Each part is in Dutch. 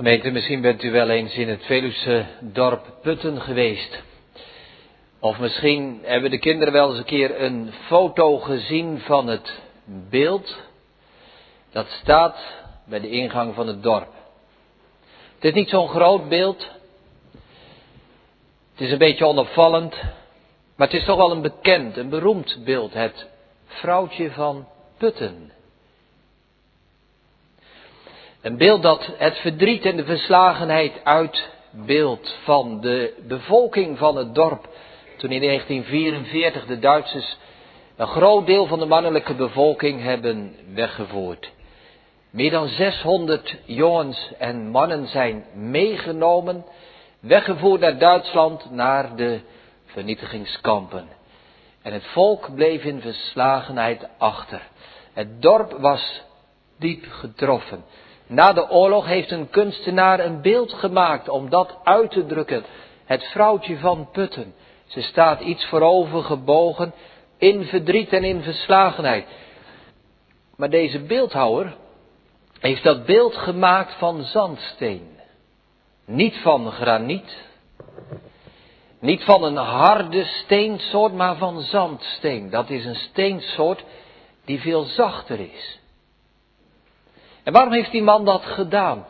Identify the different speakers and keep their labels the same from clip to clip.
Speaker 1: Gemeente, misschien bent u wel eens in het Veluwse dorp Putten geweest. Of misschien hebben de kinderen wel eens een keer een foto gezien van het beeld dat staat bij de ingang van het dorp. Het is niet zo'n groot beeld. Het is een beetje onopvallend. Maar het is toch wel een bekend, een beroemd beeld. Het vrouwtje van Putten. Een beeld dat het verdriet en de verslagenheid uitbeeldt van de bevolking van het dorp. Toen in 1944 de Duitsers een groot deel van de mannelijke bevolking hebben weggevoerd. Meer dan 600 jongens en mannen zijn meegenomen, weggevoerd naar Duitsland, naar de vernietigingskampen. En het volk bleef in verslagenheid achter. Het dorp was diep getroffen. Na de oorlog heeft een kunstenaar een beeld gemaakt om dat uit te drukken. Het vrouwtje van Putten. Ze staat iets voorover gebogen in verdriet en in verslagenheid. Maar deze beeldhouwer heeft dat beeld gemaakt van zandsteen. Niet van graniet. Niet van een harde steensoort, maar van zandsteen. Dat is een steensoort die veel zachter is. En waarom heeft die man dat gedaan?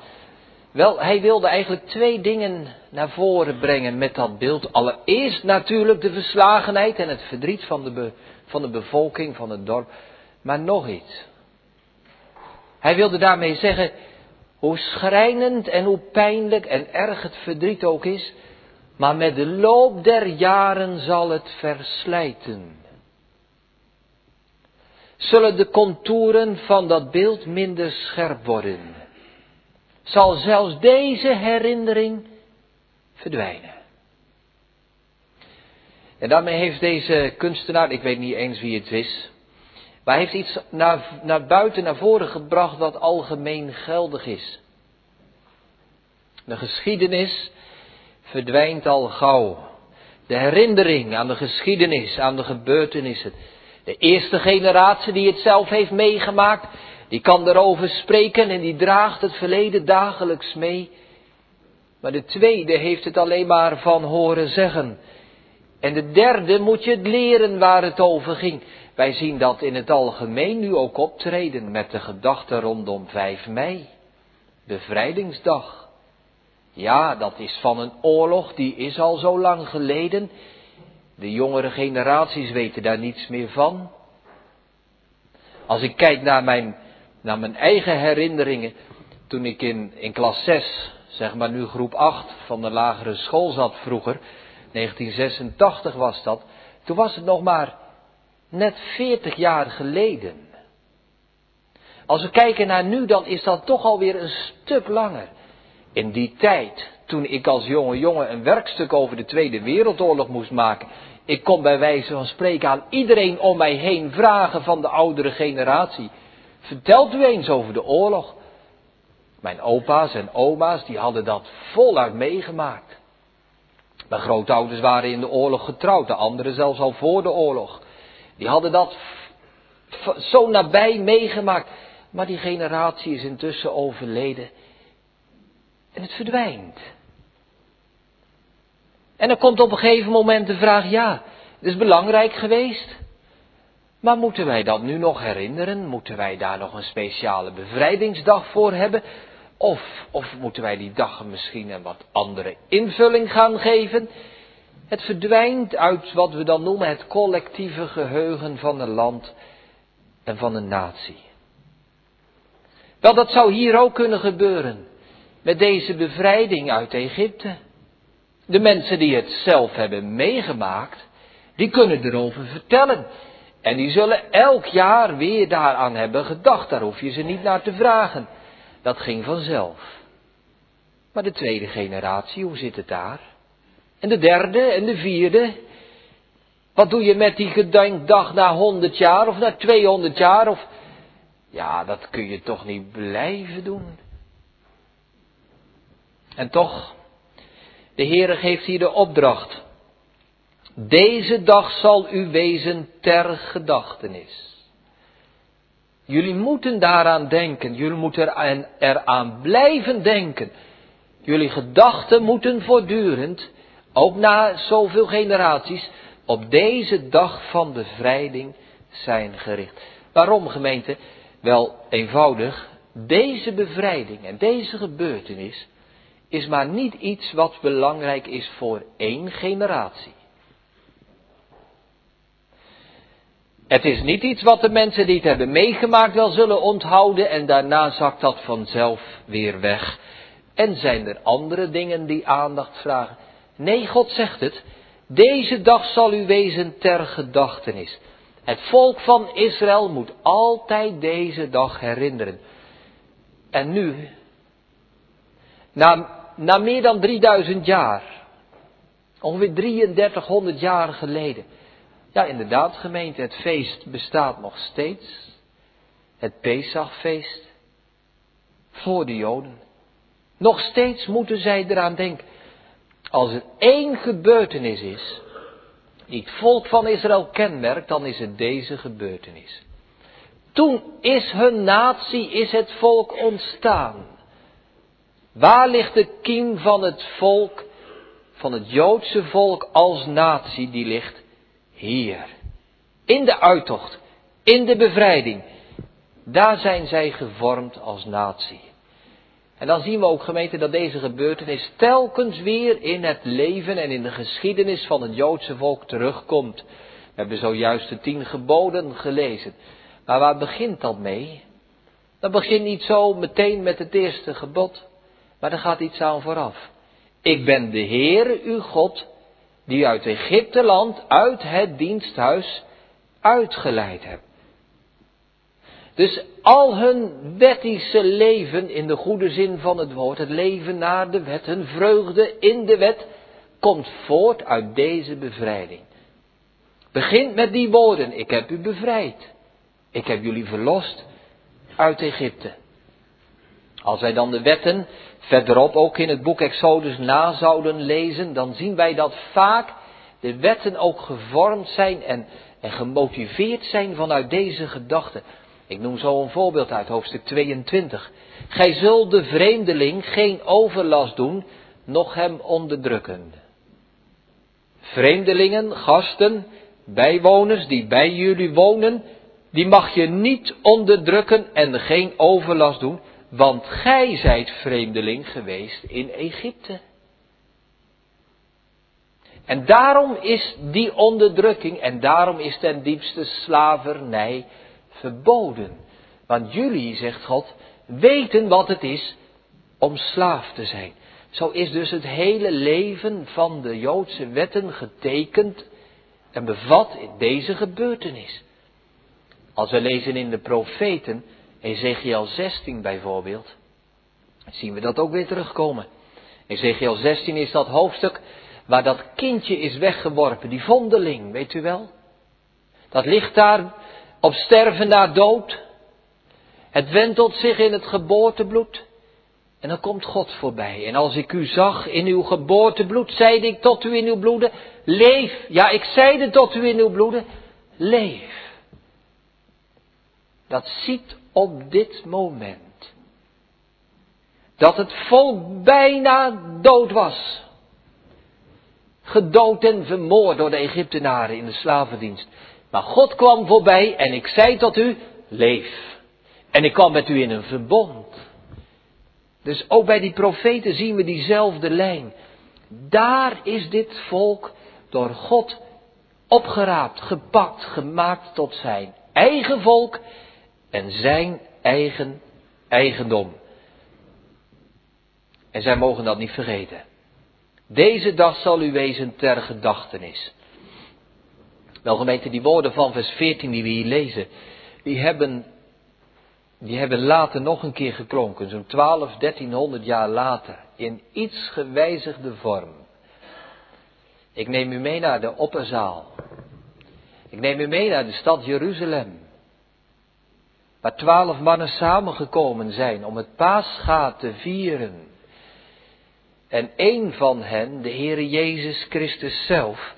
Speaker 1: Wel, hij wilde eigenlijk twee dingen naar voren brengen met dat beeld. Allereerst natuurlijk de verslagenheid en het verdriet van de, van de bevolking van het dorp. Maar nog iets. Hij wilde daarmee zeggen, hoe schrijnend en hoe pijnlijk en erg het verdriet ook is, maar met de loop der jaren zal het verslijten zullen de contouren van dat beeld minder scherp worden. Zal zelfs deze herinnering verdwijnen. En daarmee heeft deze kunstenaar, ik weet niet eens wie het is, maar heeft iets naar, naar buiten, naar voren gebracht wat algemeen geldig is. De geschiedenis verdwijnt al gauw. De herinnering aan de geschiedenis, aan de gebeurtenissen, de eerste generatie die het zelf heeft meegemaakt, die kan erover spreken en die draagt het verleden dagelijks mee. Maar de tweede heeft het alleen maar van horen zeggen. En de derde moet je het leren waar het over ging. Wij zien dat in het algemeen nu ook optreden met de gedachte rondom 5 mei, bevrijdingsdag. Ja, dat is van een oorlog, die is al zo lang geleden. De jongere generaties weten daar niets meer van. Als ik kijk naar mijn, naar mijn eigen herinneringen, toen ik in, in klas 6, zeg maar nu groep 8 van de lagere school zat vroeger, 1986 was dat, toen was het nog maar net 40 jaar geleden. Als we kijken naar nu, dan is dat toch alweer een stuk langer. In die tijd, toen ik als jonge jongen een werkstuk over de Tweede Wereldoorlog moest maken, ik kon bij wijze van spreken aan iedereen om mij heen vragen van de oudere generatie. Vertelt u eens over de oorlog. Mijn opa's en oma's, die hadden dat voluit meegemaakt. Mijn grootouders waren in de oorlog getrouwd, de anderen zelfs al voor de oorlog. Die hadden dat zo nabij meegemaakt. Maar die generatie is intussen overleden. En het verdwijnt. En dan komt op een gegeven moment de vraag, ja, het is belangrijk geweest. Maar moeten wij dat nu nog herinneren? Moeten wij daar nog een speciale bevrijdingsdag voor hebben? Of, of moeten wij die dag misschien een wat andere invulling gaan geven? Het verdwijnt uit wat we dan noemen het collectieve geheugen van een land en van een natie. Wel, dat zou hier ook kunnen gebeuren. Met deze bevrijding uit Egypte. De mensen die het zelf hebben meegemaakt, die kunnen erover vertellen. En die zullen elk jaar weer daaraan hebben gedacht. Daar hoef je ze niet naar te vragen. Dat ging vanzelf. Maar de tweede generatie, hoe zit het daar? En de derde en de vierde? Wat doe je met die gedenkdag na 100 jaar of na 200 jaar? Of... Ja, dat kun je toch niet blijven doen. En toch, de Heere geeft hier de opdracht. Deze dag zal u wezen ter gedachtenis. Jullie moeten daaraan denken. Jullie moeten eraan blijven denken. Jullie gedachten moeten voortdurend, ook na zoveel generaties, op deze dag van bevrijding zijn gericht. Waarom gemeente? Wel eenvoudig, deze bevrijding en deze gebeurtenis is maar niet iets wat belangrijk is voor één generatie. Het is niet iets wat de mensen die het hebben meegemaakt wel zullen onthouden en daarna zakt dat vanzelf weer weg. En zijn er andere dingen die aandacht vragen? Nee, God zegt het. Deze dag zal u wezen ter gedachtenis. Het volk van Israël moet altijd deze dag herinneren. En nu, na, na meer dan 3000 jaar, ongeveer 3300 jaar geleden, ja, inderdaad, gemeente, het feest bestaat nog steeds. Het Pesachfeest. Voor de Joden. Nog steeds moeten zij eraan denken. Als er één gebeurtenis is, die het volk van Israël kenmerkt, dan is het deze gebeurtenis. Toen is hun natie, is het volk ontstaan. Waar ligt de kiem van het volk, van het Joodse volk als natie? Die ligt hier. In de uittocht, in de bevrijding. Daar zijn zij gevormd als natie. En dan zien we ook gemeente dat deze gebeurtenis telkens weer in het leven en in de geschiedenis van het Joodse volk terugkomt. We hebben zojuist de tien geboden gelezen. Maar waar begint dat mee? Dat begint niet zo meteen met het eerste gebod, maar er gaat iets aan vooraf. Ik ben de Heer, uw God, die uit Egypte land, uit het diensthuis, uitgeleid heb. Dus al hun wettische leven in de goede zin van het woord, het leven naar de wet, hun vreugde in de wet, komt voort uit deze bevrijding. Begint met die woorden, ik heb u bevrijd. Ik heb jullie verlost uit Egypte. Als wij dan de wetten verderop ook in het boek Exodus na zouden lezen, dan zien wij dat vaak de wetten ook gevormd zijn en, en gemotiveerd zijn vanuit deze gedachte. Ik noem zo een voorbeeld uit hoofdstuk 22. Gij zult de vreemdeling geen overlast doen, noch hem onderdrukken. Vreemdelingen, gasten, bijwoners die bij jullie wonen, die mag je niet onderdrukken en geen overlast doen, want gij zijt vreemdeling geweest in Egypte. En daarom is die onderdrukking en daarom is ten diepste slavernij verboden. Want jullie, zegt God, weten wat het is om slaaf te zijn. Zo is dus het hele leven van de Joodse wetten getekend en bevat in deze gebeurtenis. Als we lezen in de profeten, Ezekiel 16 bijvoorbeeld, zien we dat ook weer terugkomen. Ezekiel 16 is dat hoofdstuk waar dat kindje is weggeworpen, die vondeling, weet u wel? Dat ligt daar op sterven na dood. Het wentelt zich in het geboortebloed. En dan komt God voorbij. En als ik u zag in uw geboortebloed, zeide ik tot u in uw bloeden, leef. Ja, ik zeide tot u in uw bloeden, leef. Dat ziet op dit moment. Dat het volk bijna dood was. Gedood en vermoord door de Egyptenaren in de slavendienst. Maar God kwam voorbij en ik zei tot u, leef. En ik kwam met u in een verbond. Dus ook bij die profeten zien we diezelfde lijn. Daar is dit volk door God opgeraapt, gepakt, gemaakt tot zijn eigen volk en zijn eigen eigendom. En zij mogen dat niet vergeten. Deze dag zal u wezen ter gedachtenis. Wel gemeente, die woorden van vers 14 die we hier lezen, die hebben, die hebben later nog een keer geklonken, zo'n 12, 1300 jaar later, in iets gewijzigde vorm. Ik neem u mee naar de opperzaal. Ik neem u mee naar de stad Jeruzalem. Waar twaalf mannen samengekomen zijn om het paascha te vieren. En één van hen, de Heere Jezus Christus zelf,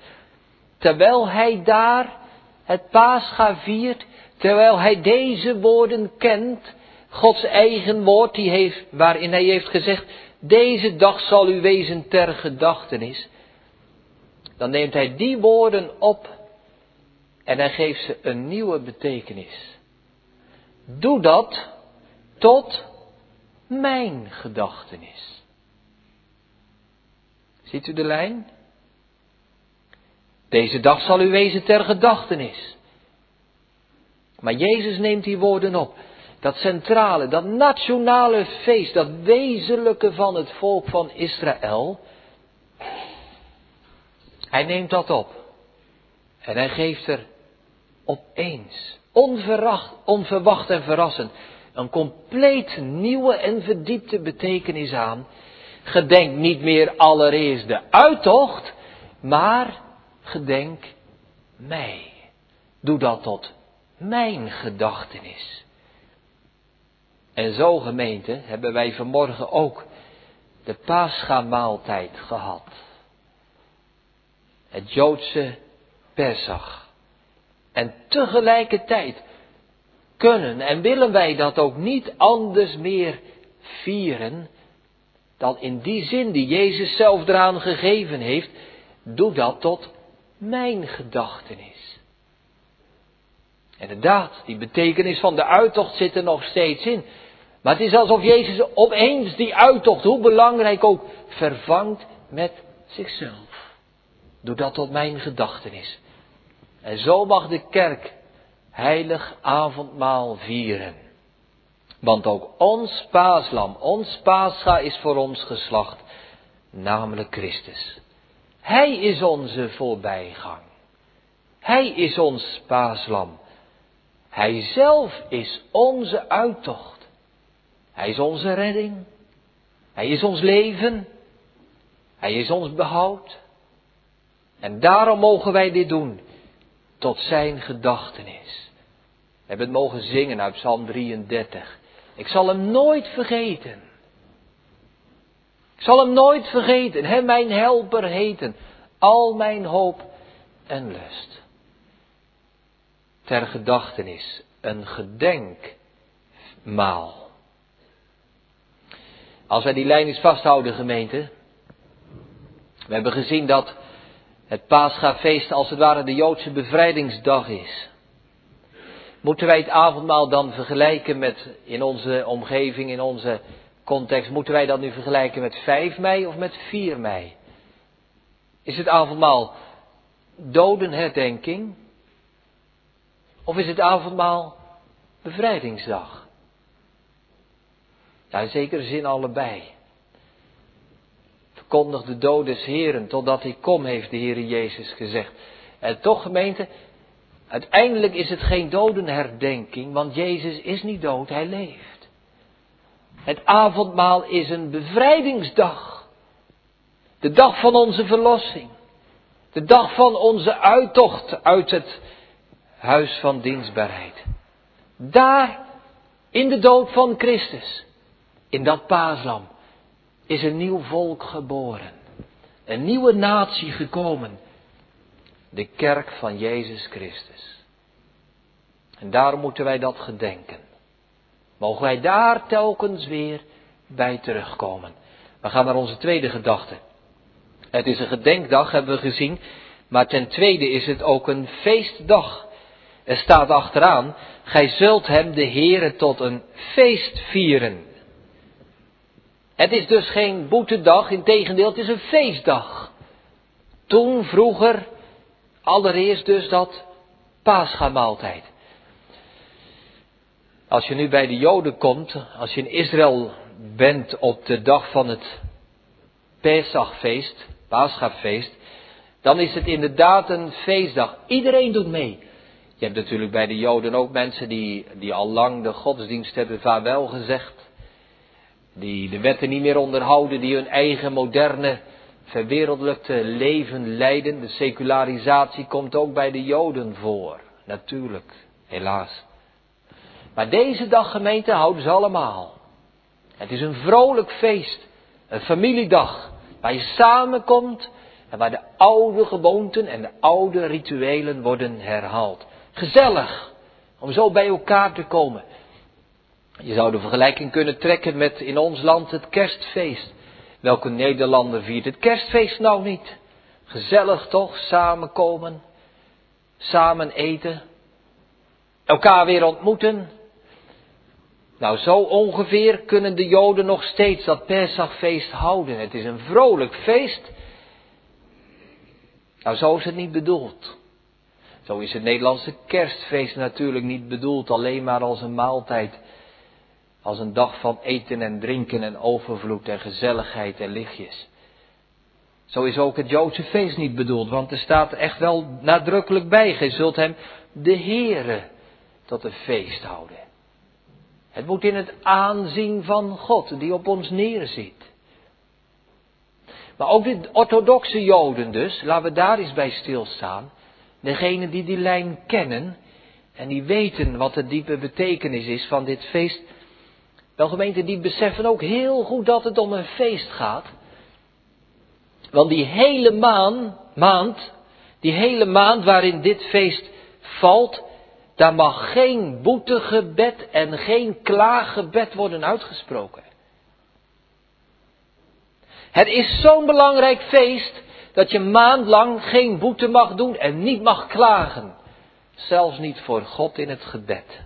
Speaker 1: terwijl hij daar het paascha viert, terwijl hij deze woorden kent, Gods eigen woord, die heeft, waarin hij heeft gezegd, Deze dag zal u wezen ter gedachtenis. Dan neemt hij die woorden op en hij geeft ze een nieuwe betekenis. Doe dat tot mijn gedachtenis. Ziet u de lijn? Deze dag zal u wezen ter gedachtenis. Maar Jezus neemt die woorden op. Dat centrale, dat nationale feest, dat wezenlijke van het volk van Israël. Hij neemt dat op. En hij geeft er opeens, onverwacht, en verrassend, een compleet nieuwe en verdiepte betekenis aan. Gedenk niet meer allereerst de uittocht, maar gedenk mij. Doe dat tot mijn gedachtenis. En zo gemeente hebben wij vanmorgen ook de Pascha-maaltijd gehad. Het Joodse Pesach. En tegelijkertijd kunnen en willen wij dat ook niet anders meer vieren dan in die zin die Jezus zelf eraan gegeven heeft. Doe dat tot mijn gedachtenis. En inderdaad, die betekenis van de uittocht zit er nog steeds in. Maar het is alsof Jezus opeens die uittocht, hoe belangrijk ook, vervangt met zichzelf. Doe dat tot mijn gedachtenis. En zo mag de kerk heilig avondmaal vieren. Want ook ons paaslam, ons paascha is voor ons geslacht, namelijk Christus. Hij is onze voorbijgang. Hij is ons paaslam. Hij zelf is onze uittocht. Hij is onze redding. Hij is ons leven. Hij is ons behoud. En daarom mogen wij dit doen tot zijn gedachtenis. We hebben het mogen zingen uit Psalm 33. Ik zal hem nooit vergeten. Ik zal hem nooit vergeten, hem mijn helper heten, al mijn hoop en lust. Ter gedachtenis, een gedenkmaal. Als wij die lijn eens vasthouden, gemeente. We hebben gezien dat het Paschafeest als het ware de Joodse bevrijdingsdag is. Moeten wij het avondmaal dan vergelijken met, in onze omgeving, in onze context, moeten wij dat nu vergelijken met 5 mei of met 4 mei? Is het avondmaal dodenherdenking? Of is het avondmaal bevrijdingsdag? Ja, in zekere zin allebei. Verkondig de dood des Heren totdat ik kom, heeft de Heer Jezus gezegd. En toch gemeente, uiteindelijk is het geen dodenherdenking, want Jezus is niet dood, hij leeft. Het avondmaal is een bevrijdingsdag. De dag van onze verlossing. De dag van onze uittocht uit het huis van dienstbaarheid. Daar, in de dood van Christus, in dat paaslam, is een nieuw volk geboren. Een nieuwe natie gekomen. De kerk van Jezus Christus. En daarom moeten wij dat gedenken. Mogen wij daar telkens weer bij terugkomen. We gaan naar onze tweede gedachte. Het is een gedenkdag, hebben we gezien. Maar ten tweede is het ook een feestdag. Er staat achteraan, gij zult hem de Heere tot een feest vieren. Het is dus geen boetedag, integendeel, het is een feestdag. Toen, vroeger, allereerst dus dat paasgamaaltijd. Als je nu bij de Joden komt, als je in Israël bent op de dag van het Pesachfeest, Paschafeest, dan is het inderdaad een feestdag. Iedereen doet mee. Je hebt natuurlijk bij de Joden ook mensen die, die al lang de godsdienst hebben vaarwel gezegd. Die de wetten niet meer onderhouden, die hun eigen moderne, verwereldelijkte leven leiden. De secularisatie komt ook bij de Joden voor. Natuurlijk, helaas. Maar deze dag gemeente houden ze allemaal. Het is een vrolijk feest. Een familiedag. Waar je samenkomt en waar de oude gewoonten en de oude rituelen worden herhaald. Gezellig. Om zo bij elkaar te komen. Je zou de vergelijking kunnen trekken met in ons land het kerstfeest. Welke Nederlander viert het kerstfeest nou niet? Gezellig toch, samenkomen, samen eten, elkaar weer ontmoeten. Nou, zo ongeveer kunnen de Joden nog steeds dat Pesachfeest houden. Het is een vrolijk feest. Nou, zo is het niet bedoeld. Zo is het Nederlandse kerstfeest natuurlijk niet bedoeld alleen maar als een maaltijd. Als een dag van eten en drinken en overvloed en gezelligheid en lichtjes. Zo is ook het Joodse feest niet bedoeld, want er staat echt wel nadrukkelijk bij. Je zult hem de Heere tot een feest houden. Het moet in het aanzien van God die op ons neerziet. Maar ook de orthodoxe Joden dus, laten we daar eens bij stilstaan. Degenen die die lijn kennen en die weten wat de diepe betekenis is van dit feest. Wel gemeente, die beseffen ook heel goed dat het om een feest gaat. Want die hele maan, maand, die hele maand waarin dit feest valt, daar mag geen boetegebed en geen klaaggebed worden uitgesproken. Het is zo'n belangrijk feest dat je maandlang geen boete mag doen en niet mag klagen. Zelfs niet voor God in het gebed.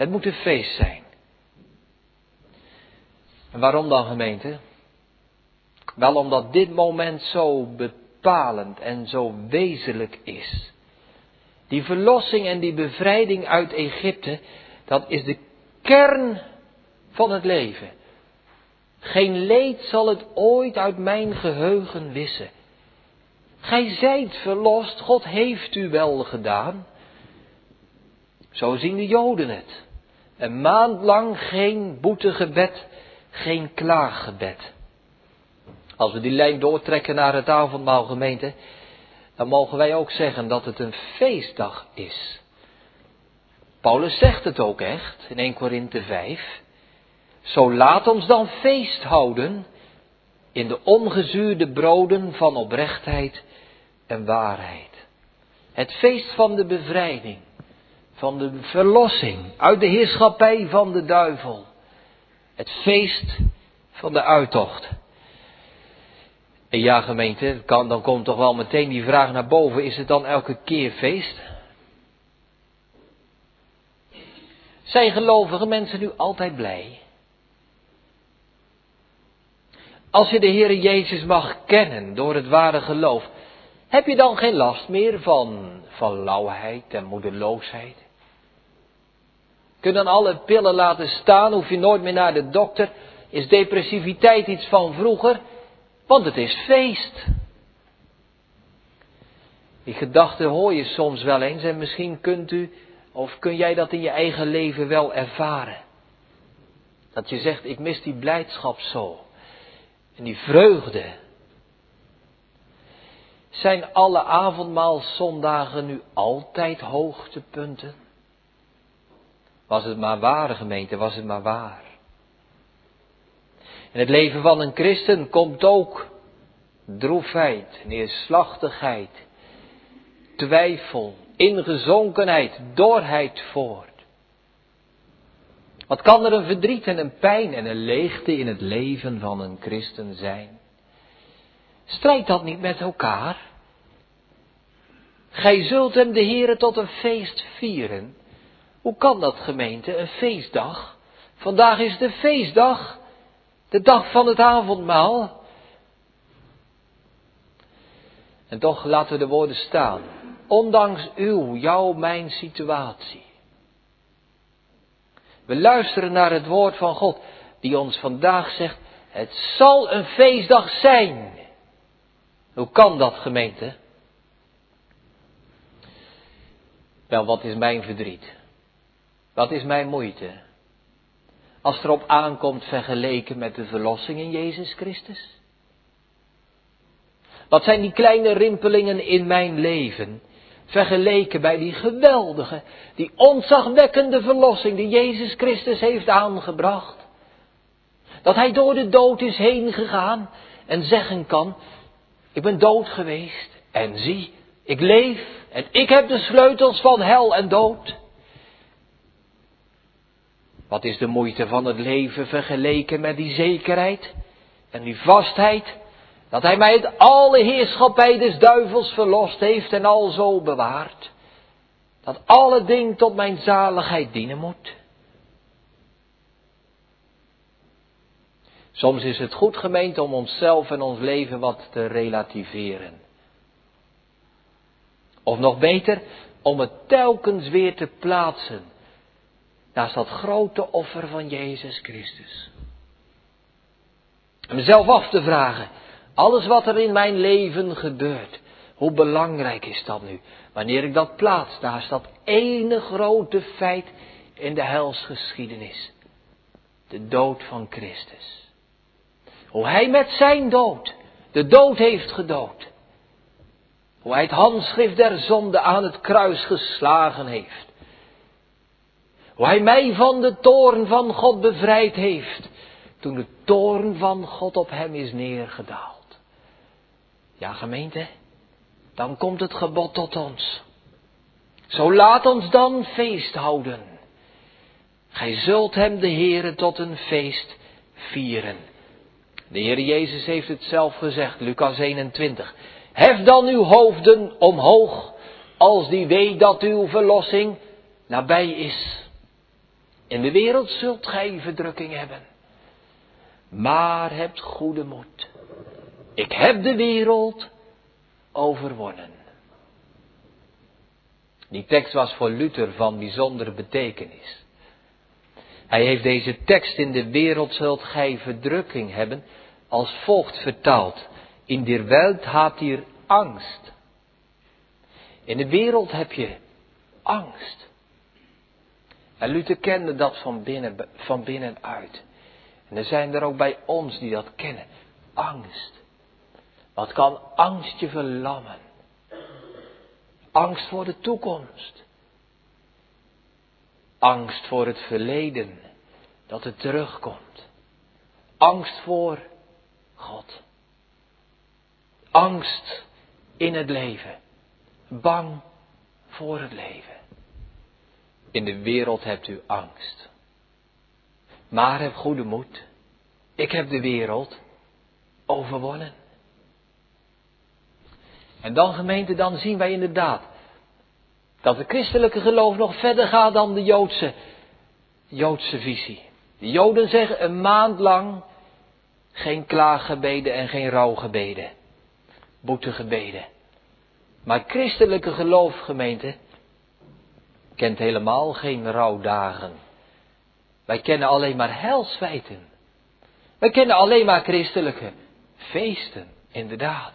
Speaker 1: Het moet een feest zijn. En waarom dan gemeente? Wel omdat dit moment zo bepalend en zo wezenlijk is. Die verlossing en die bevrijding uit Egypte, dat is de kern van het leven. Geen leed zal het ooit uit mijn geheugen wissen. Gij zijt verlost, God heeft u wel gedaan. Zo zien de Joden het. Een maand lang geen boetegebed, geen klaaggebed. Als we die lijn doortrekken naar het avondmaal gemeente, dan mogen wij ook zeggen dat het een feestdag is. Paulus zegt het ook echt in 1 Korinthe 5. Zo laat ons dan feest houden in de ongezuurde broden van oprechtheid en waarheid. Het feest van de bevrijding, van de verlossing uit de heerschappij van de duivel. Het feest van de uittocht. Ja, gemeente, kan, dan komt toch wel meteen die vraag naar boven: is het dan elke keer feest? Zijn gelovige mensen nu altijd blij? Als je de Heer Jezus mag kennen door het ware geloof, heb je dan geen last meer van, van lauwheid en moedeloosheid? Kun je dan alle pillen laten staan, hoef je nooit meer naar de dokter? Is depressiviteit iets van vroeger? Want het is feest. Die gedachten hoor je soms wel eens en misschien kunt u of kun jij dat in je eigen leven wel ervaren. Dat je zegt, ik mis die blijdschap zo. En die vreugde. Zijn alle avondmaalzondagen nu altijd hoogtepunten? Was het maar waar, gemeente, was het maar waar. In het leven van een christen komt ook droefheid, neerslachtigheid, twijfel, ingezonkenheid, dorheid voort. Wat kan er een verdriet en een pijn en een leegte in het leven van een christen zijn? Strijd dat niet met elkaar? Gij zult hem de Heere tot een feest vieren. Hoe kan dat gemeente, een feestdag? Vandaag is de feestdag de dag van het avondmaal. En toch laten we de woorden staan. Ondanks uw, jouw, mijn situatie. We luisteren naar het woord van God, die ons vandaag zegt, het zal een feestdag zijn. Hoe kan dat, gemeente? Wel, wat is mijn verdriet? Wat is mijn moeite? als het erop aankomt vergeleken met de verlossing in Jezus Christus? Wat zijn die kleine rimpelingen in mijn leven vergeleken bij die geweldige, die ontzagwekkende verlossing die Jezus Christus heeft aangebracht? Dat hij door de dood is heen gegaan en zeggen kan, ik ben dood geweest en zie, ik leef en ik heb de sleutels van hel en dood. Wat is de moeite van het leven vergeleken met die zekerheid en die vastheid dat hij mij uit alle heerschappij des duivels verlost heeft en al zo bewaart. Dat alle ding tot mijn zaligheid dienen moet. Soms is het goed gemeend om onszelf en ons leven wat te relativeren. Of nog beter, om het telkens weer te plaatsen naast dat grote offer van Jezus Christus. Mezelf af te vragen, alles wat er in mijn leven gebeurt, hoe belangrijk is dat nu? Wanneer ik dat plaats naast dat ene grote feit in de helsgeschiedenis. De dood van Christus. Hoe hij met zijn dood de dood heeft gedood. Hoe hij het handschrift der zonde aan het kruis geslagen heeft. Hoe hij mij van de toorn van God bevrijd heeft. Toen de toorn van God op hem is neergedaald. Ja, gemeente, dan komt het gebod tot ons. Zo laat ons dan feest houden. Gij zult hem de Heere tot een feest vieren. De Heer Jezus heeft het zelf gezegd, Lucas 21. Hef dan uw hoofden omhoog, als die weet dat uw verlossing nabij is. In de wereld zult gij verdrukking hebben. Maar hebt goede moed. Ik heb de wereld overwonnen. Die tekst was voor Luther van bijzondere betekenis. Hij heeft deze tekst in de wereld zult gij verdrukking hebben als volgt vertaald. In der Welt habt hier angst. In de wereld heb je angst. En Luther kende dat van, binnen, van binnenuit. En er zijn er ook bij ons die dat kennen. Angst. Wat kan angst je verlammen? Angst voor de toekomst. Angst voor het verleden, dat het terugkomt. Angst voor God. Angst in het leven. Bang voor het leven. In de wereld hebt u angst. Maar heb goede moed. Ik heb de wereld overwonnen. En dan gemeente, dan zien wij inderdaad dat het christelijke geloof nog verder gaat dan de Joodse, Joodse visie. De Joden zeggen een maand lang geen klaaggebeden en geen rouwgebeden, boetegebeden. Maar christelijke geloof, gemeente, kent helemaal geen rouwdagen. Wij kennen alleen maar helsfeiten. Wij kennen alleen maar christelijke feesten, inderdaad.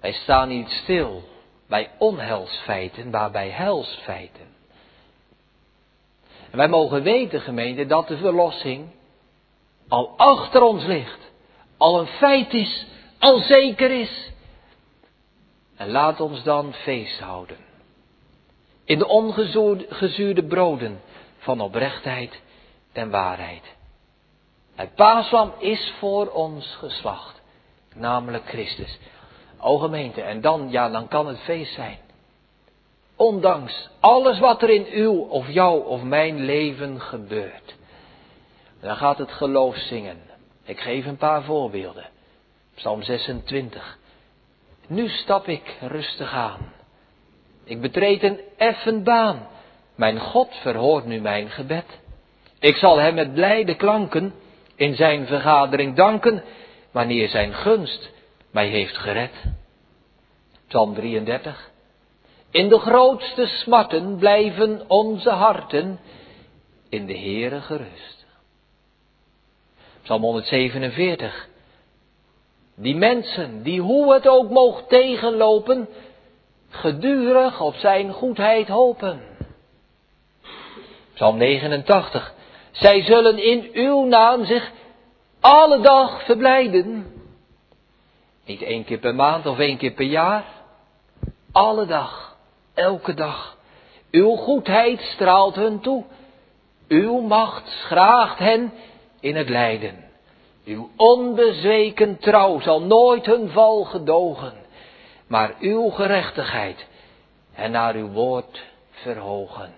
Speaker 1: Wij staan niet stil bij onheilsfeiten, maar bij helsfeiten. En wij mogen weten, gemeente, dat de verlossing al achter ons ligt, al een feit is, al zeker is. En laat ons dan feest houden. In de ongezuurde broden van oprechtheid en waarheid. Het paaslam is voor ons geslacht, namelijk Christus. O gemeente, en dan, ja, dan kan het feest zijn. Ondanks alles wat er in uw of jou of mijn leven gebeurt. Dan gaat het geloof zingen. Ik geef een paar voorbeelden. Psalm 26. Nu stap ik rustig aan. Ik betreed een effen baan. Mijn God verhoort nu mijn gebed. Ik zal hem met blijde klanken in zijn vergadering danken, wanneer zijn gunst mij heeft gered. Psalm 33. In de grootste smarten blijven onze harten in de Heere gerust. Psalm 147. Die mensen, die hoe het ook mocht tegenlopen, gedurig op zijn goedheid hopen. Psalm 89. Zij zullen in uw naam zich alle dag verblijden. Niet één keer per maand of één keer per jaar. Alle dag, elke dag. Uw goedheid straalt hun toe. Uw macht schraagt hen in het lijden. Uw onbezweken trouw zal nooit hun val gedogen, maar uw gerechtigheid hen naar uw woord verhogen.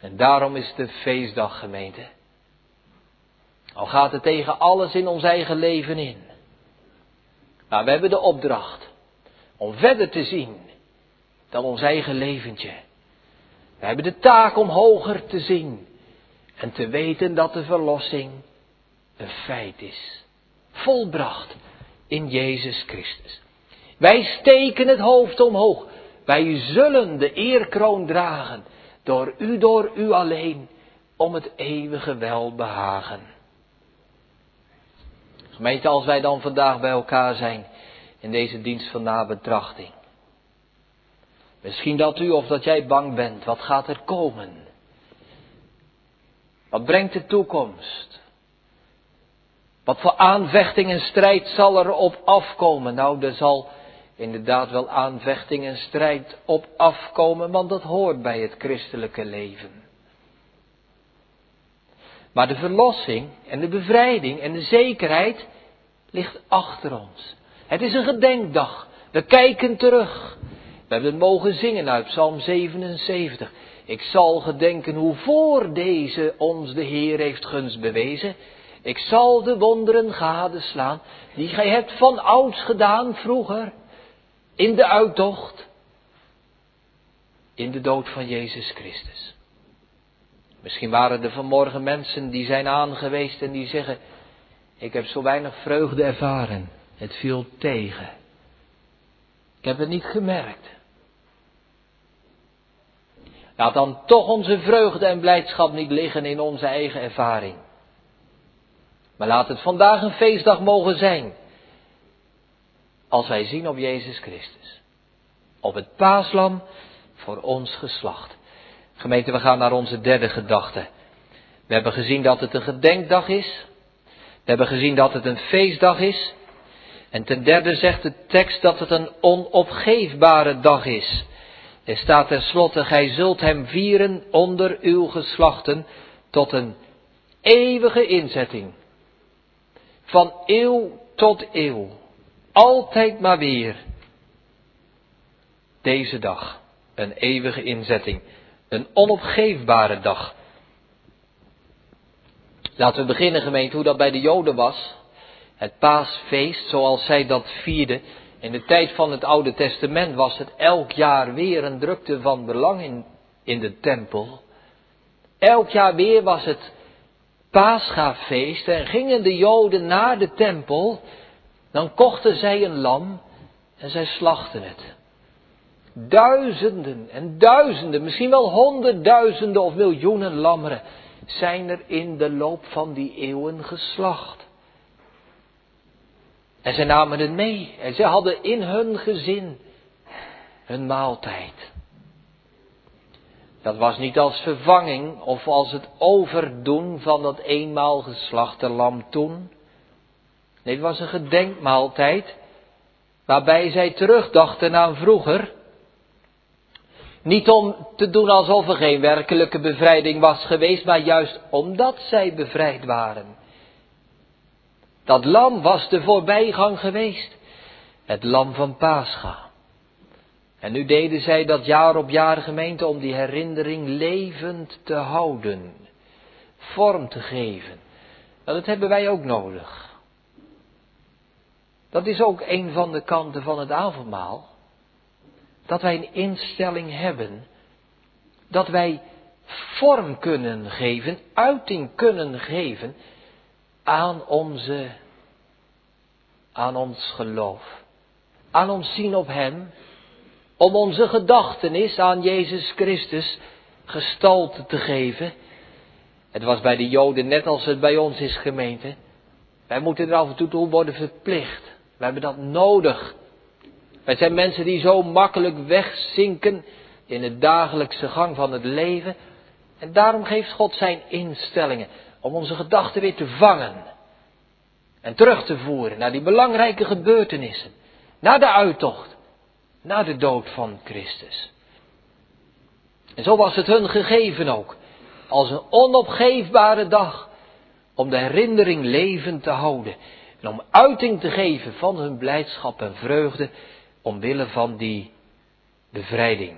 Speaker 1: En daarom is de feestdag, gemeente. Al gaat het tegen alles in ons eigen leven in. Maar we hebben de opdracht om verder te zien dan ons eigen leventje. We hebben de taak om hoger te zien en te weten dat de verlossing een feit is. Volbracht in Jezus Christus. Wij steken het hoofd omhoog. Wij zullen de eerkroon dragen. Door u, door u alleen. Om het eeuwige welbehagen. Gemeente, als wij dan vandaag bij elkaar zijn. In deze dienst van nabetrachting. Misschien dat u of dat jij bang bent. Wat gaat er komen? Wat brengt de toekomst? Wat voor aanvechting en strijd zal er op afkomen? Nou, er zal inderdaad wel aanvechting en strijd op afkomen, want dat hoort bij het christelijke leven. Maar de verlossing en de bevrijding en de zekerheid ligt achter ons. Het is een gedenkdag. We kijken terug. We hebben mogen zingen uit Psalm 77. Ik zal gedenken hoe voor deze ons de Heer heeft gunst bewezen. Ik zal de wonderen gadeslaan die gij hebt van ouds gedaan vroeger in de uittocht, in de dood van Jezus Christus. Misschien waren er vanmorgen mensen die zijn aangeweest en die zeggen, ik heb zo weinig vreugde ervaren, het viel tegen. Ik heb het niet gemerkt. Laat dan toch onze vreugde en blijdschap niet liggen in onze eigen ervaring. Maar laat het vandaag een feestdag mogen zijn. Als wij zien op Jezus Christus. Op het paaslam voor ons geslacht. Gemeente, we gaan naar onze derde gedachte. We hebben gezien dat het een gedenkdag is. We hebben gezien dat het een feestdag is. En ten derde zegt de tekst dat het een onopgeefbare dag is. Er staat tenslotte, gij zult hem vieren onder uw geslachten tot een eeuwige inzetting. Van eeuw tot eeuw. Altijd maar weer. Deze dag. Een eeuwige inzetting. Een onopgeefbare dag. Laten we beginnen gemeente hoe dat bij de Joden was. Het paasfeest zoals zij dat vierden. In de tijd van het Oude Testament was het elk jaar weer een drukte van belang in, in de tempel. Elk jaar weer was het paasgafeest en gingen de Joden naar de tempel, dan kochten zij een lam en zij slachten het. Duizenden en duizenden, misschien wel honderdduizenden of miljoenen lammeren zijn er in de loop van die eeuwen geslacht. En zij namen het mee en ze hadden in hun gezin hun maaltijd. Dat was niet als vervanging of als het overdoen van dat eenmaal geslachte lam toen. Nee, het was een gedenkmaaltijd waarbij zij terugdachten aan vroeger. Niet om te doen alsof er geen werkelijke bevrijding was geweest, maar juist omdat zij bevrijd waren. Dat lam was de voorbijgang geweest. Het lam van Pascha. En nu deden zij dat jaar op jaar gemeente om die herinnering levend te houden. Vorm te geven. Dat hebben wij ook nodig. Dat is ook een van de kanten van het avondmaal. Dat wij een instelling hebben. Dat wij vorm kunnen geven, uiting kunnen geven aan onze, aan ons geloof. Aan ons zien op Hem om onze gedachtenis aan Jezus Christus gestalte te geven. Het was bij de Joden net als het bij ons is gemeente. Wij moeten er af en toe toe worden verplicht. We hebben dat nodig. Wij zijn mensen die zo makkelijk wegzinken in de dagelijkse gang van het leven. En daarom geeft God zijn instellingen om onze gedachten weer te vangen. En terug te voeren naar die belangrijke gebeurtenissen. Naar de uittocht na de dood van Christus. En zo was het hun gegeven ook, als een onopgeefbare dag, om de herinnering levend te houden en om uiting te geven van hun blijdschap en vreugde omwille van die bevrijding.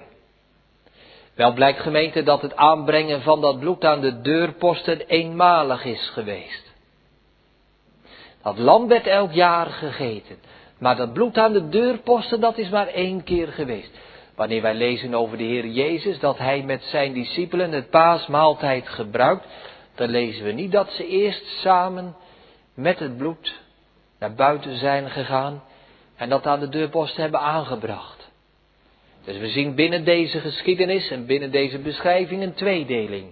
Speaker 1: Wel blijkt gemeente dat het aanbrengen van dat bloed aan de deurposten eenmalig is geweest. Dat lam werd elk jaar gegeten. Maar dat bloed aan de deurposten, dat is maar één keer geweest. Wanneer wij lezen over de Heer Jezus, dat Hij met zijn discipelen het paasmaaltijd gebruikt, dan lezen we niet dat ze eerst samen met het bloed naar buiten zijn gegaan en dat aan de deurposten hebben aangebracht. Dus we zien binnen deze geschiedenis en binnen deze beschrijving een tweedeling.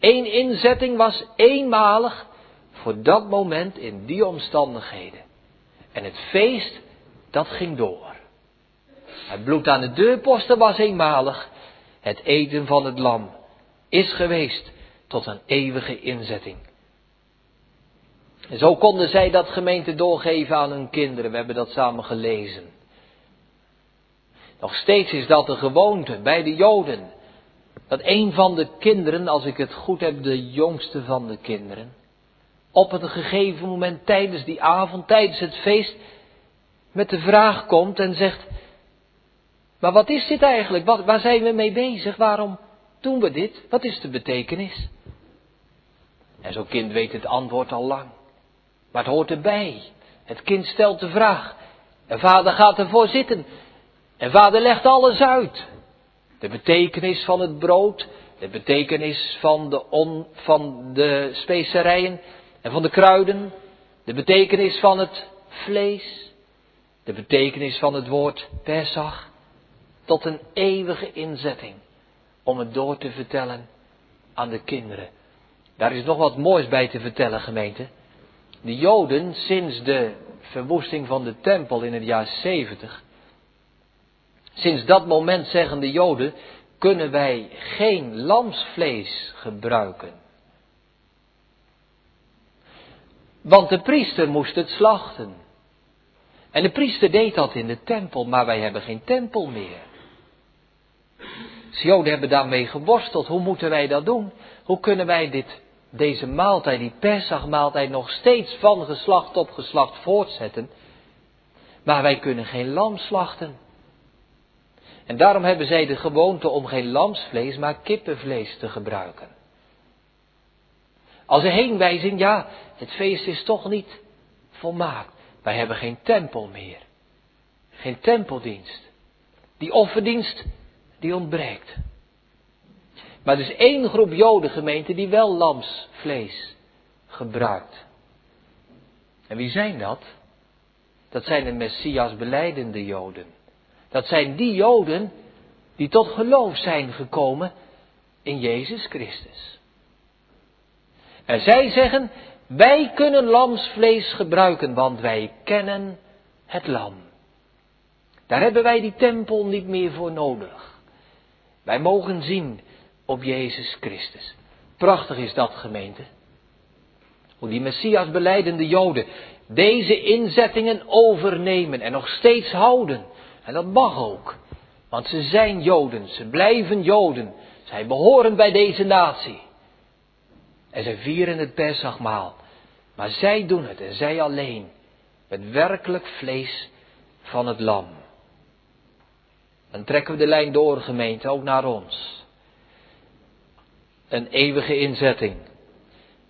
Speaker 1: Eén inzetting was eenmalig voor dat moment in die omstandigheden. En het feest, dat ging door. Het bloed aan de deurposten was eenmalig. Het eten van het lam is geweest tot een eeuwige inzetting. En zo konden zij dat gemeente doorgeven aan hun kinderen. We hebben dat samen gelezen. Nog steeds is dat de gewoonte bij de Joden. Dat een van de kinderen, als ik het goed heb, de jongste van de kinderen, op een gegeven moment tijdens die avond, tijdens het feest, met de vraag komt en zegt, maar wat is dit eigenlijk? Wat, waar zijn we mee bezig? Waarom doen we dit? Wat is de betekenis? En zo'n kind weet het antwoord al lang. Maar het hoort erbij. Het kind stelt de vraag. En vader gaat ervoor zitten. En vader legt alles uit. De betekenis van het brood, de betekenis van de, on, van de specerijen en van de kruiden, de betekenis van het vlees, de betekenis van het woord Pesach, tot een eeuwige inzetting om het door te vertellen aan de kinderen. Daar is nog wat moois bij te vertellen, gemeente. De Joden, sinds de verwoesting van de tempel in het jaar 70, sinds dat moment zeggen de Joden, kunnen wij geen lamsvlees gebruiken. Want de priester moest het slachten. En de priester deed dat in de tempel, maar wij hebben geen tempel meer. De Joden hebben daarmee geworsteld. Hoe moeten wij dat doen? Hoe kunnen wij dit, deze maaltijd, die Pesachmaaltijd, nog steeds van geslacht op geslacht voortzetten? Maar wij kunnen geen lam slachten. En daarom hebben zij de gewoonte om geen lamsvlees, maar kippenvlees te gebruiken. Als een heenwijzing, ja, het feest is toch niet volmaakt. Wij hebben geen tempel meer. Geen tempeldienst. Die offerdienst die ontbreekt. Maar er is één groep jodengemeenten die wel lamsvlees gebruikt. En wie zijn dat? Dat zijn de Messias beleidende joden. Dat zijn die joden die tot geloof zijn gekomen in Jezus Christus. En zij zeggen, wij kunnen lamsvlees gebruiken, want wij kennen het lam. Daar hebben wij die tempel niet meer voor nodig. Wij mogen zien op Jezus Christus. Prachtig is dat gemeente. Hoe die Messias beleidende Joden deze inzettingen overnemen en nog steeds houden. En dat mag ook. Want ze zijn Joden, ze blijven Joden. Zij behoren bij deze natie. En ze vieren het Pesachmaal. Maar zij doen het en zij alleen. Met werkelijk vlees van het lam. Dan trekken we de lijn door, gemeente, ook naar ons. Een eeuwige inzetting.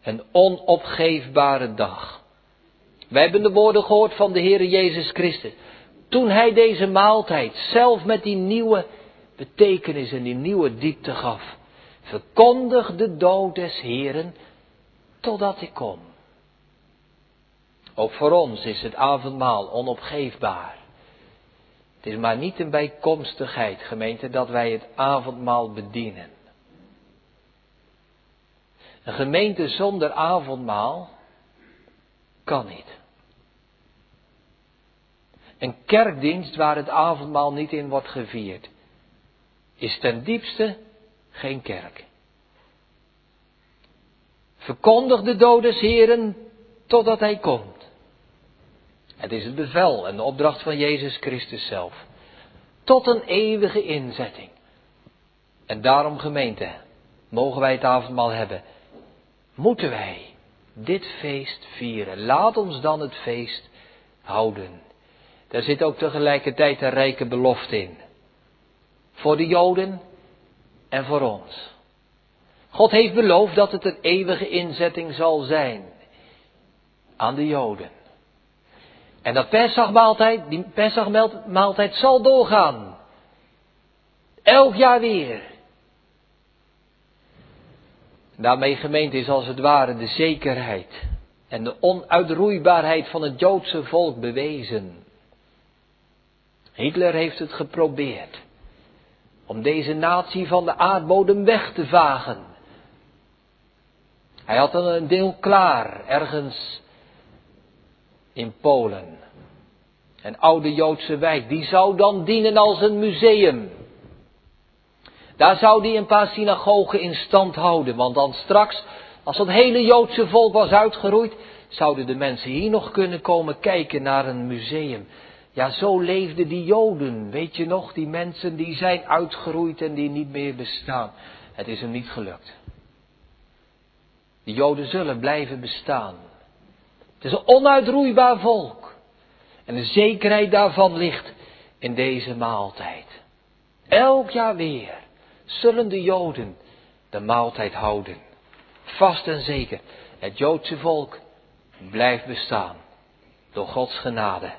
Speaker 1: Een onopgeefbare dag. Wij hebben de woorden gehoord van de Heer Jezus Christus. Toen hij deze maaltijd zelf met die nieuwe betekenis en die nieuwe diepte gaf. Verkondig de dood des Heren totdat ik kom. Ook voor ons is het avondmaal onopgeefbaar. Het is maar niet een bijkomstigheid, gemeente, dat wij het avondmaal bedienen. Een gemeente zonder avondmaal kan niet. Een kerkdienst waar het avondmaal niet in wordt gevierd, is ten diepste geen kerk. Verkondig de dodes heren totdat hij komt. Het is het bevel en de opdracht van Jezus Christus zelf. Tot een eeuwige inzetting. En daarom gemeente, mogen wij het avondmaal hebben. Moeten wij dit feest vieren. Laat ons dan het feest houden. Daar zit ook tegelijkertijd een rijke belofte in. Voor de Joden en voor ons. God heeft beloofd dat het een eeuwige inzetting zal zijn aan de Joden. En dat Pesachmaaltijd, die Pesachmaaltijd zal doorgaan. Elk jaar weer. Daarmee gemeend is als het ware de zekerheid en de onuitroeibaarheid van het Joodse volk bewezen. Hitler heeft het geprobeerd om deze natie van de aardbodem weg te vagen. Hij had een deel klaar, ergens in Polen. Een oude Joodse wijk, die zou dan dienen als een museum. Daar zou hij een paar synagogen in stand houden, want dan straks, als dat hele Joodse volk was uitgeroeid, zouden de mensen hier nog kunnen komen kijken naar een museum. Ja, zo leefden die Joden, weet je nog, die mensen die zijn uitgeroeid en die niet meer bestaan. Het is hem niet gelukt. De Joden zullen blijven bestaan. Het is een onuitroeibaar volk. En de zekerheid daarvan ligt in deze maaltijd. Elk jaar weer zullen de Joden de maaltijd houden. Vast en zeker, het Joodse volk blijft bestaan. Door Gods genade.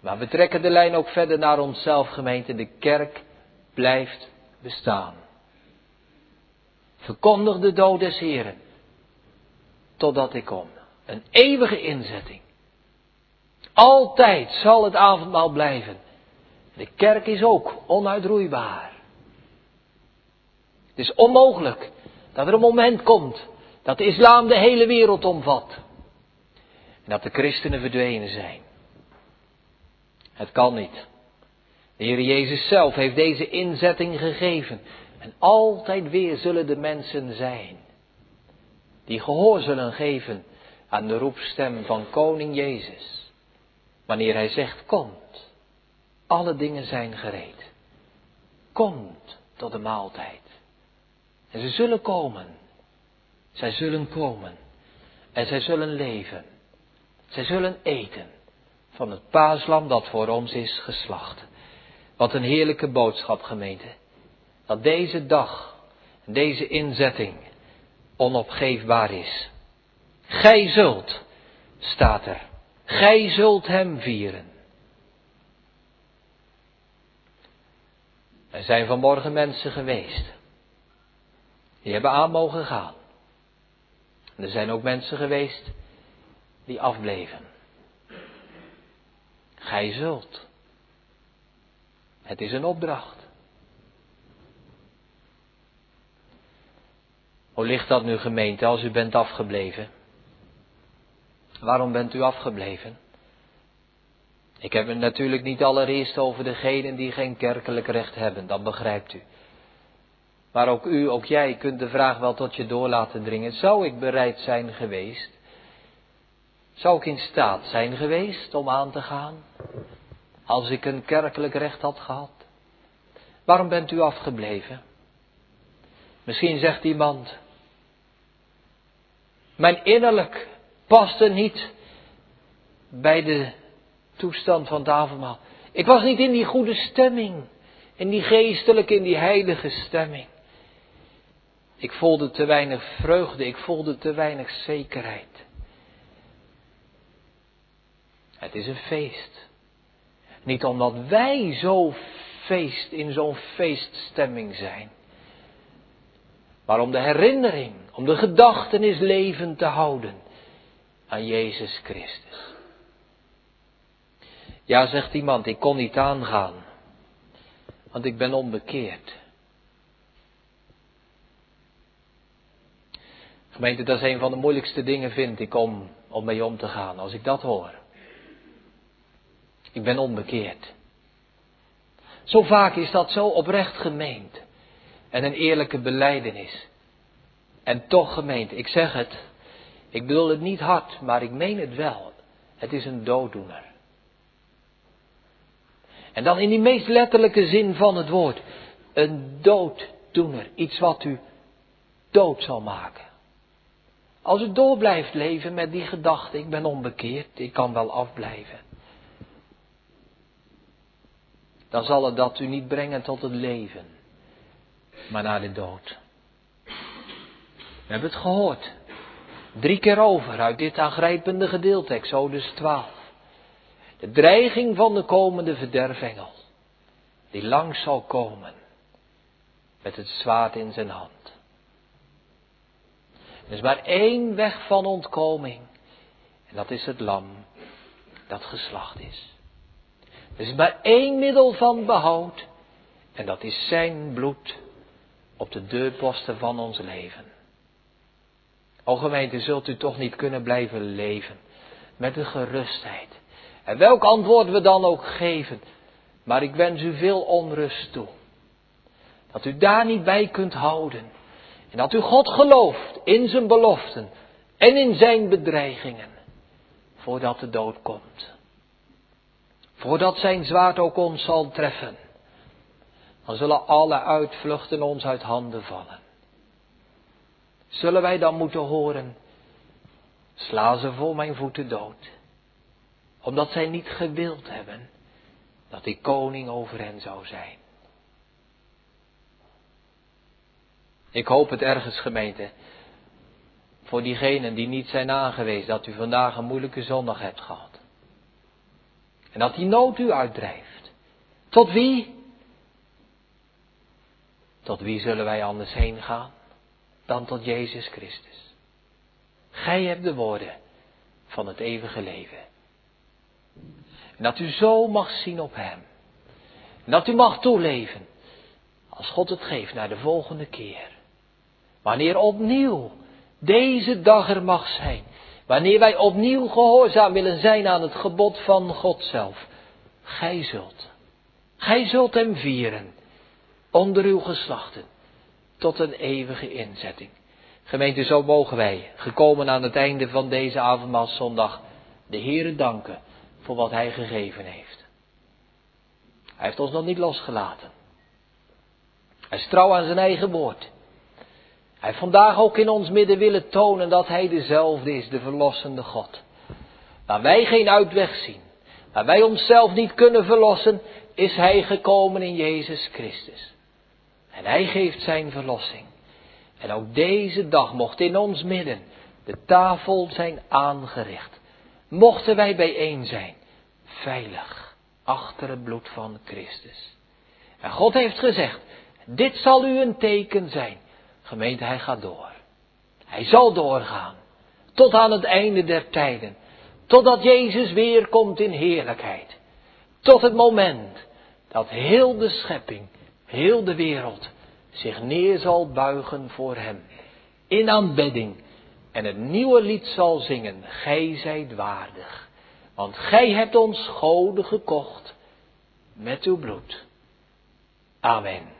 Speaker 1: Maar we trekken de lijn ook verder naar onszelf, gemeente. De kerk blijft bestaan. Verkondig de dood des Heren. Totdat ik kom. Een eeuwige inzetting. Altijd zal het avondmaal blijven. De kerk is ook onuitroeibaar. Het is onmogelijk dat er een moment komt dat de islam de hele wereld omvat. En dat de christenen verdwenen zijn. Het kan niet. De Heer Jezus zelf heeft deze inzetting gegeven. En altijd weer zullen de mensen zijn. Die gehoor zullen geven aan de roepstem van Koning Jezus. Wanneer Hij zegt, komt. Alle dingen zijn gereed. Komt tot de maaltijd. En ze zullen komen. Zij zullen komen. En zij zullen leven. Zij zullen eten van het paaslam dat voor ons is geslacht. Wat een heerlijke boodschap, gemeente. Dat deze dag, deze inzetting onopgeefbaar is. Gij zult, staat er, gij zult hem vieren. Er zijn vanmorgen mensen geweest. Die hebben aan mogen gaan. Er zijn ook mensen geweest die afbleven. Gij zult. Het is een opdracht. Hoe ligt dat nu gemeente als u bent afgebleven? Waarom bent u afgebleven? Ik heb het natuurlijk niet allereerst over degenen die geen kerkelijk recht hebben, dat begrijpt u. Maar ook u, ook jij kunt de vraag wel tot je door laten dringen. Zou ik bereid zijn geweest? Zou ik in staat zijn geweest om aan te gaan? Als ik een kerkelijk recht had gehad? Waarom bent u afgebleven? Misschien zegt iemand, mijn innerlijk paste niet bij de toestand van het. Ik was niet in die goede stemming, in die geestelijke, in die heilige stemming. Ik voelde te weinig vreugde, ik voelde te weinig zekerheid. Het is een feest. Niet omdat wij zo feest, in zo'n feeststemming zijn. Maar om de herinnering, om de gedachtenis levend te houden aan Jezus Christus. Ja, zegt iemand, ik kon niet aangaan, want ik ben onbekeerd. Gemeente, dat is een van de moeilijkste dingen, vind ik, om, om mee om te gaan, als ik dat hoor. Ik ben onbekeerd. Zo vaak is dat zo oprecht gemeend. En een eerlijke beleidenis. En toch gemeend, ik zeg het. Ik bedoel het niet hard, maar ik meen het wel. Het is een dooddoener. En dan in die meest letterlijke zin van het woord. Een dooddoener. Iets wat u dood zal maken. Als u door blijft leven met die gedachte, ik ben onbekeerd, ik kan wel afblijven. Dan zal het dat u niet brengen tot het leven. maar naar de dood. We hebben het gehoord. Drie keer over uit dit aangrijpende gedeelte, Exodus 12. De dreiging van de komende verderfengel, die langs zal komen met het zwaard in zijn hand. Er is maar één weg van ontkoming. En dat is het lam dat geslacht is. Er is maar één middel van behoud. En dat is zijn bloed op de deurposten van ons leven. O gemeente, zult u toch niet kunnen blijven leven met de gerustheid. En welk antwoord we dan ook geven. Maar ik wens u veel onrust toe. Dat u daar niet bij kunt houden. En dat u God gelooft in zijn beloften en in zijn bedreigingen. Voordat de dood komt. Voordat zijn zwaard ook ons zal treffen. Dan zullen alle uitvluchten ons uit handen vallen. Zullen wij dan moeten horen, sla ze voor mijn voeten dood. Omdat zij niet gewild hebben dat ik koning over hen zou zijn. Ik hoop het ergens, gemeente, voor diegenen die niet zijn aangewezen, dat u vandaag een moeilijke zondag hebt gehad. En dat die nood u uitdrijft. Tot wie? Tot wie zullen wij anders heen gaan dan tot Jezus Christus? Gij hebt de woorden van het eeuwige leven. En dat u zo mag zien op Hem. En dat u mag toeleven, als God het geeft, naar de volgende keer. Wanneer opnieuw deze dag er mag zijn. Wanneer wij opnieuw gehoorzaam willen zijn aan het gebod van God zelf. Gij zult. Gij zult hem vieren. Onder uw geslachten. Tot een eeuwige inzetting. Gemeente, zo mogen wij, gekomen aan het einde van deze avondmaalszondag, de Heere danken voor wat Hij gegeven heeft. Hij heeft ons nog niet losgelaten. Hij is trouw aan zijn eigen woord. Hij vandaag ook in ons midden willen tonen dat Hij dezelfde is, de verlossende God. Waar wij geen uitweg zien, waar wij onszelf niet kunnen verlossen, is Hij gekomen in Jezus Christus. En Hij geeft Zijn verlossing. En ook deze dag mocht in ons midden de tafel zijn aangericht. Mochten wij bijeen zijn, veilig, achter het bloed van Christus. En God heeft gezegd, dit zal u een teken zijn. Gemeente, hij gaat door. Hij zal doorgaan. Tot aan het einde der tijden. Totdat Jezus weer komt in heerlijkheid. Tot het moment dat heel de schepping, heel de wereld zich neer zal buigen voor hem. In aanbidding. En het nieuwe lied zal zingen. Gij zijt waardig. Want gij hebt ons goden gekocht met uw bloed. Amen.